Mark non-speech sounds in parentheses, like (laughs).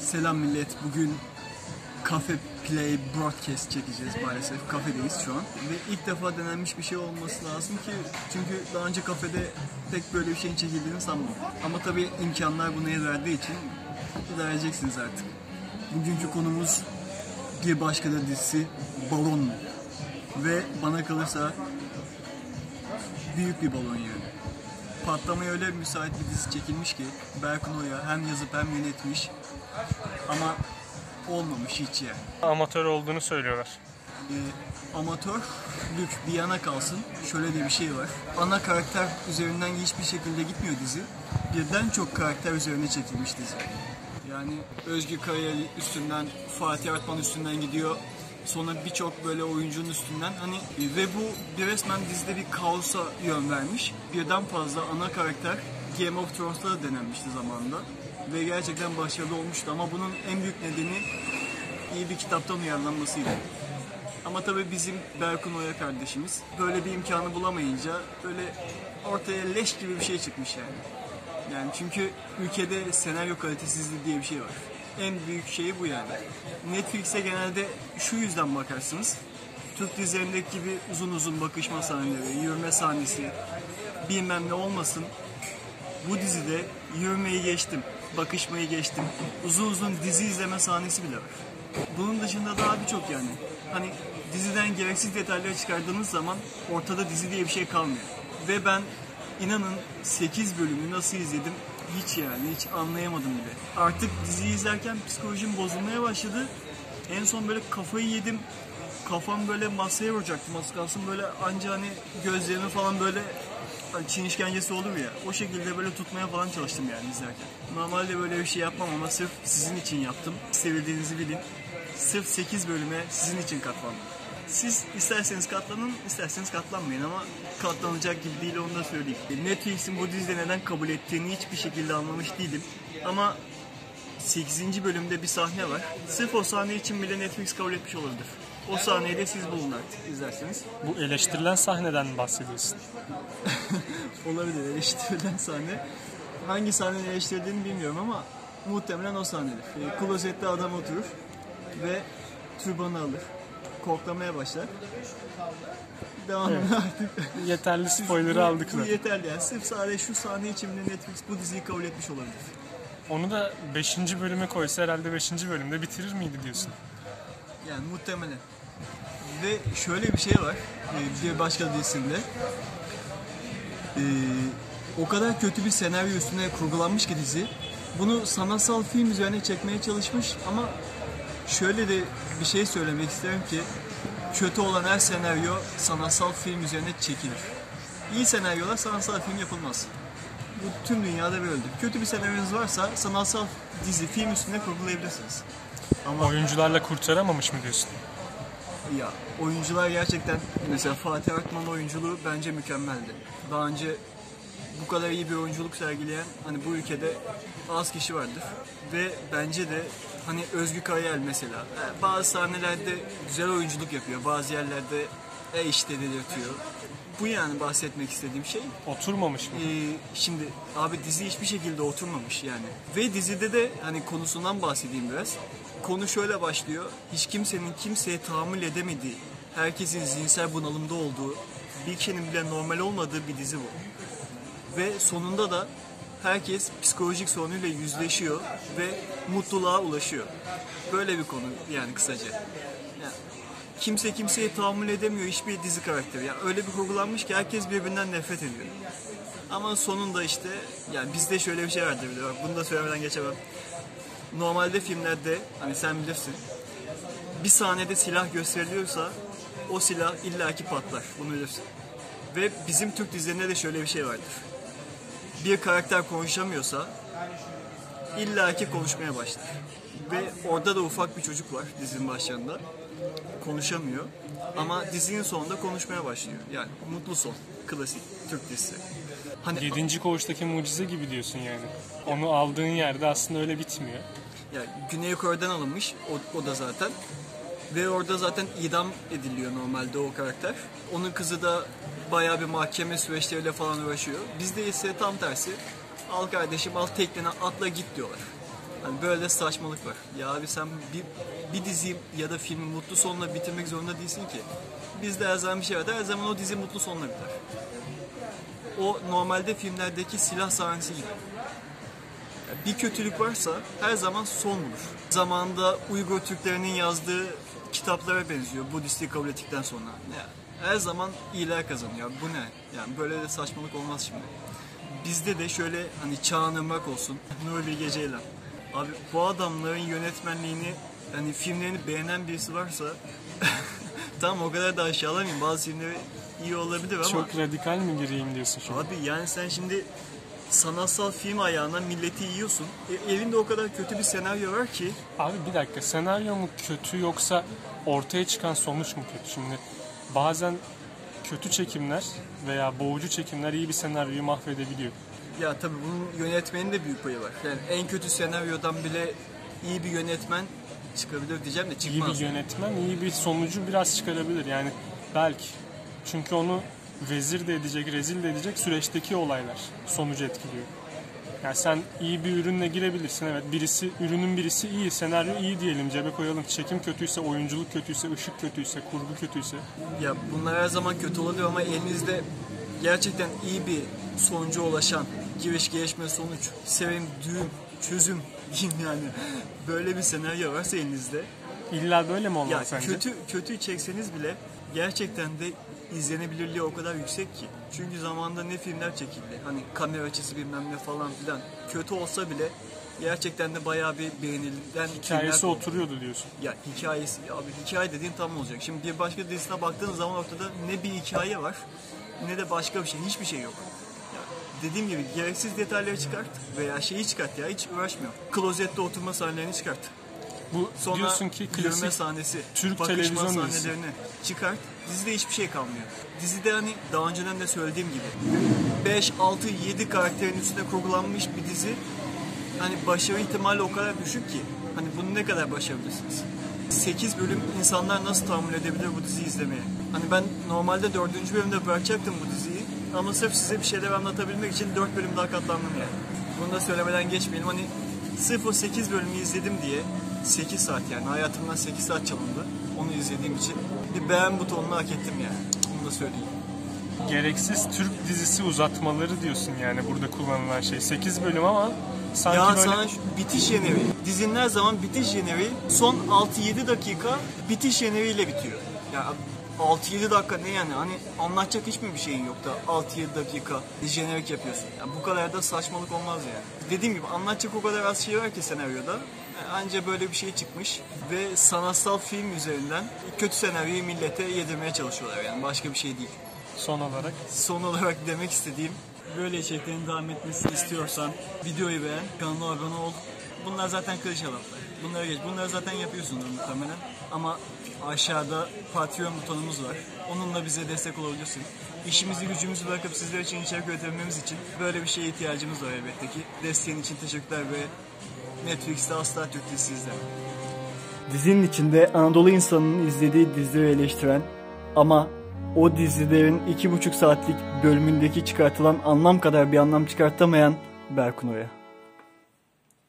Selam millet. Bugün Cafe Play Broadcast çekeceğiz maalesef. Kafedeyiz şu an. Ve ilk defa denenmiş bir şey olması lazım ki çünkü daha önce kafede pek böyle bir şeyin çekildiğini sanmam. Ama tabii imkanlar buna el verdiği için idare edeceksiniz artık. Bugünkü konumuz bir başka da dizisi Balon. Ve bana kalırsa büyük bir balon yani. Patlamaya öyle müsait bir dizi çekilmiş ki Berkun Oya hem yazıp hem yönetmiş ama olmamış hiç yani. amatör olduğunu söylüyorlar. Ee, amatörlük bir yana kalsın. Şöyle de bir şey var. Ana karakter üzerinden hiçbir şekilde gitmiyor dizi. Birden çok karakter üzerine çekilmiş dizi. Yani Özgür Kayali üstünden, Fatih Artman üstünden gidiyor. Sonra birçok böyle oyuncunun üstünden hani e, ve bu bir resmen dizide bir kaosa yön vermiş. Birden fazla ana karakter Game of Thrones'ta da denenmişti zamanında. Ve gerçekten başarılı olmuştu ama bunun en büyük nedeni iyi bir kitaptan uyarlanmasıydı. Ama tabii bizim Berkun Oya kardeşimiz böyle bir imkanı bulamayınca böyle ortaya leş gibi bir şey çıkmış yani. Yani çünkü ülkede senaryo kalitesizliği diye bir şey var. En büyük şeyi bu yani. Netflix'e genelde şu yüzden bakarsınız. Türk dizilerindeki gibi uzun uzun bakışma sahneleri, yürüme sahnesi bilmem ne olmasın. Bu dizide yürümeyi geçtim, bakışmayı geçtim. Uzun uzun dizi izleme sahnesi bile var. Bunun dışında daha birçok yani. Hani diziden gereksiz detayları çıkardığınız zaman ortada dizi diye bir şey kalmıyor. Ve ben inanın 8 bölümü nasıl izledim hiç yani hiç anlayamadım bile. Artık diziyi izlerken psikolojim bozulmaya başladı. En son böyle kafayı yedim. Kafam böyle masaya vuracaktım az kalsın böyle anca hani gözlerimi falan böyle hani Çin işkencesi olur ya o şekilde böyle tutmaya falan çalıştım yani izlerken. Normalde böyle bir şey yapmam ama sırf sizin için yaptım. Sevildiğinizi bilin. Sırf 8 bölüme sizin için katlandım. Siz isterseniz katlanın, isterseniz katlanmayın ama katlanacak gibi değil onu da söyleyeyim. Netflix'in bu diziyi neden kabul ettiğini hiçbir şekilde anlamış değilim. Ama 8. bölümde bir sahne var. Sırf o sahne için bile Netflix kabul etmiş olabilir. O sahneyi de siz bulun artık izlerseniz. Bu eleştirilen sahneden mi bahsediyorsun? (laughs) Olabilir eleştirilen sahne. Hangi sahneyi eleştirdiğini bilmiyorum ama muhtemelen o sahnedir. E, klozette adam oturur ve türbanı alır. Koklamaya başlar. Devam Evet. (laughs) artık. Yeterli spoiler'ı aldık zaten. yeterli yani. Sırf sadece şu sahne için bile Netflix bu diziyi kabul etmiş olabilir. Onu da 5. bölüme koysa herhalde 5. bölümde bitirir miydi diyorsun? Yani muhtemelen. Ve şöyle bir şey var e, bir başka dizisinde. E, o kadar kötü bir senaryo üstüne kurgulanmış ki dizi. Bunu sanatsal film üzerine çekmeye çalışmış ama şöyle de bir şey söylemek isterim ki kötü olan her senaryo sanatsal film üzerine çekilir. İyi senaryolar sanatsal film yapılmaz. Bu tüm dünyada böyledir. Kötü bir senaryonuz varsa sanatsal dizi, film üstüne kurgulayabilirsiniz. Ama Oyuncularla kurtaramamış mı diyorsun? Ya oyuncular gerçekten mesela Fatih Akman oyunculuğu bence mükemmeldi. Daha önce bu kadar iyi bir oyunculuk sergileyen hani bu ülkede az kişi vardır. Ve bence de hani Özgür Kayal mesela e, bazı sahnelerde güzel oyunculuk yapıyor. Bazı yerlerde e işte delirtiyor. Bu yani bahsetmek istediğim şey. Oturmamış mı? Ee, şimdi abi dizi hiçbir şekilde oturmamış yani. Ve dizide de hani konusundan bahsedeyim biraz. Konu şöyle başlıyor. Hiç kimsenin kimseye tahammül edemediği, herkesin zihinsel bunalımda olduğu, bir kişinin bile normal olmadığı bir dizi bu. Ve sonunda da herkes psikolojik sorunuyla yüzleşiyor ve mutluluğa ulaşıyor. Böyle bir konu yani kısaca. Yani kimse kimseye tahammül edemiyor hiçbir dizi karakteri. Yani öyle bir kurgulanmış ki herkes birbirinden nefret ediyor. Ama sonunda işte yani bizde şöyle bir şey vardır bir de bak bunu da söylemeden geçemem. Normalde filmlerde hani sen bilirsin bir sahnede silah gösteriliyorsa o silah illaki patlar. Bunu bilirsin. Ve bizim Türk dizilerinde de şöyle bir şey vardır. Bir karakter konuşamıyorsa illaki konuşmaya başlar. Ve orada da ufak bir çocuk var dizinin başlarında. Konuşamıyor. Ama dizinin sonunda konuşmaya başlıyor. Yani mutlu son. Klasik Türk dizisi. Hani 7. koğuştaki mucize gibi diyorsun yani. Onu aldığın yerde aslında öyle bitmiyor. ya Güney Kore'den alınmış o, o da zaten. Ve orada zaten idam ediliyor normalde o karakter. Onun kızı da bayağı bir mahkeme süreçleriyle falan uğraşıyor. Bizde ise tam tersi. Al kardeşim al teknene atla git diyorlar. Hani böyle saçmalık var. Ya abi sen bir, bir dizi ya da filmi mutlu sonla bitirmek zorunda değilsin ki. Bizde her zaman bir şey var. Her zaman o dizi mutlu sonla biter. O normalde filmlerdeki silah sahnesi gibi. Ya Bir kötülük varsa her zaman son bulur. Zamanında Uygur Türklerinin yazdığı kitaplara benziyor Budistliği kabul ettikten sonra. Ya, her zaman iyiler kazanıyor. Bu ne? Yani böyle de saçmalık olmaz şimdi. Bizde de şöyle hani Çağan Irmak olsun, Nuri Bilge Ceylan. Abi bu adamların yönetmenliğini hani filmlerini beğenen birisi varsa (laughs) tamam o kadar da aşağılamayayım. Bazı filmleri iyi olabilir ama Çok radikal mi gireyim diyorsun şimdi? Abi yani sen şimdi sanatsal film ayağına milleti yiyorsun. E, elinde o kadar kötü bir senaryo var ki Abi bir dakika senaryo mu kötü yoksa ortaya çıkan sonuç mu kötü? Şimdi bazen kötü çekimler veya boğucu çekimler iyi bir senaryoyu mahvedebiliyor. ya tabii bunun yönetmenin de büyük payı var. Yani en kötü senaryodan bile iyi bir yönetmen çıkabilir diyeceğim de İyi çıkmaz. bir yönetmen iyi bir sonucu biraz çıkarabilir yani belki. Çünkü onu vezir de edecek, rezil de edecek süreçteki olaylar sonucu etkiliyor. Yani sen iyi bir ürünle girebilirsin evet birisi ürünün birisi iyi senaryo iyi diyelim cebe koyalım çekim kötüyse oyunculuk kötüyse ışık kötüyse kurgu kötüyse Ya bunlar her zaman kötü olabilir ama elinizde gerçekten iyi bir sonuca ulaşan giriş gelişme sonuç, sevim, düğüm, çözüm diyeyim yani. Böyle bir senaryo varsa elinizde illa böyle mi olmalı Ya sence? kötü kötü çekseniz bile gerçekten de izlenebilirliği o kadar yüksek ki. Çünkü zamanında ne filmler çekildi. Hani kamera açısı bilmem ne falan filan. Kötü olsa bile gerçekten de bayağı bir beğenilen Hikayesi filmler. oturuyordu diyorsun. Ya hikayesi, abi hikaye dediğin tam olacak. Şimdi bir başka dizisine baktığın zaman ortada ne bir hikaye var ne de başka bir şey. Hiçbir şey yok. Dediğim gibi gereksiz detayları çıkart veya şeyi çıkart ya hiç uğraşmıyor. Klozette oturma sahnelerini çıkart. Bu Sonra diyorsun ki klasik sahnesi, Türk televizyon dizisi. sahnelerini çıkart. Dizide hiçbir şey kalmıyor. Dizide hani daha önceden de söylediğim gibi 5, 6, 7 karakterin üstüne kurgulanmış bir dizi. Hani başarı ihtimali o kadar düşük ki. Hani bunu ne kadar başarabilirsiniz? 8 bölüm insanlar nasıl tahammül edebilir bu diziyi izlemeye? Hani ben normalde 4. bölümde bırakacaktım bu diziyi. Ama sırf size bir şeyler anlatabilmek için 4 bölüm daha katlandım yani. Bunu da söylemeden geçmeyelim. Hani sırf o 8 bölümü izledim diye 8 saat yani hayatımdan 8 saat çalındı. Onu izlediğim için bir beğen butonunu hak ettim yani. Bunu da söyleyeyim. gereksiz Türk dizisi uzatmaları diyorsun yani burada kullanılan şey. 8 bölüm ama sanki ya böyle sana bitiş jeneri. Dizinin her zaman bitiş jeneri son 6-7 dakika bitiş jeneriyle bitiyor. Ya 6-7 dakika ne yani hani anlatacak hiç mi bir şeyin yok da 6-7 dakika jenerik yapıyorsun. Ya bu kadar da saçmalık olmaz yani. Dediğim gibi anlatacak o kadar az şey var ki senaryoda. E, Anca böyle bir şey çıkmış ve sanatsal film üzerinden kötü senaryoyu millete yedirmeye çalışıyorlar yani başka bir şey değil. son olarak Son olarak demek istediğim böyle içeriklerin devam etmesini istiyorsan videoyu beğen, kanala abone ol. Bunlar zaten klişe laflar. Bunları geç. Bunları zaten yapıyorsundur muhtemelen. Ama aşağıda Patreon butonumuz var. Onunla bize destek olabilirsin. İşimizi gücümüzü bırakıp sizler için içerik üretebilmemiz için böyle bir şeye ihtiyacımız var elbette ki. Desteğin için teşekkürler ve Netflix'te asla Türk dizisi. Dizinin içinde Anadolu insanının izlediği dizileri eleştiren ama o dizilerin iki buçuk saatlik bölümündeki çıkartılan anlam kadar bir anlam çıkartamayan Berkun Oya.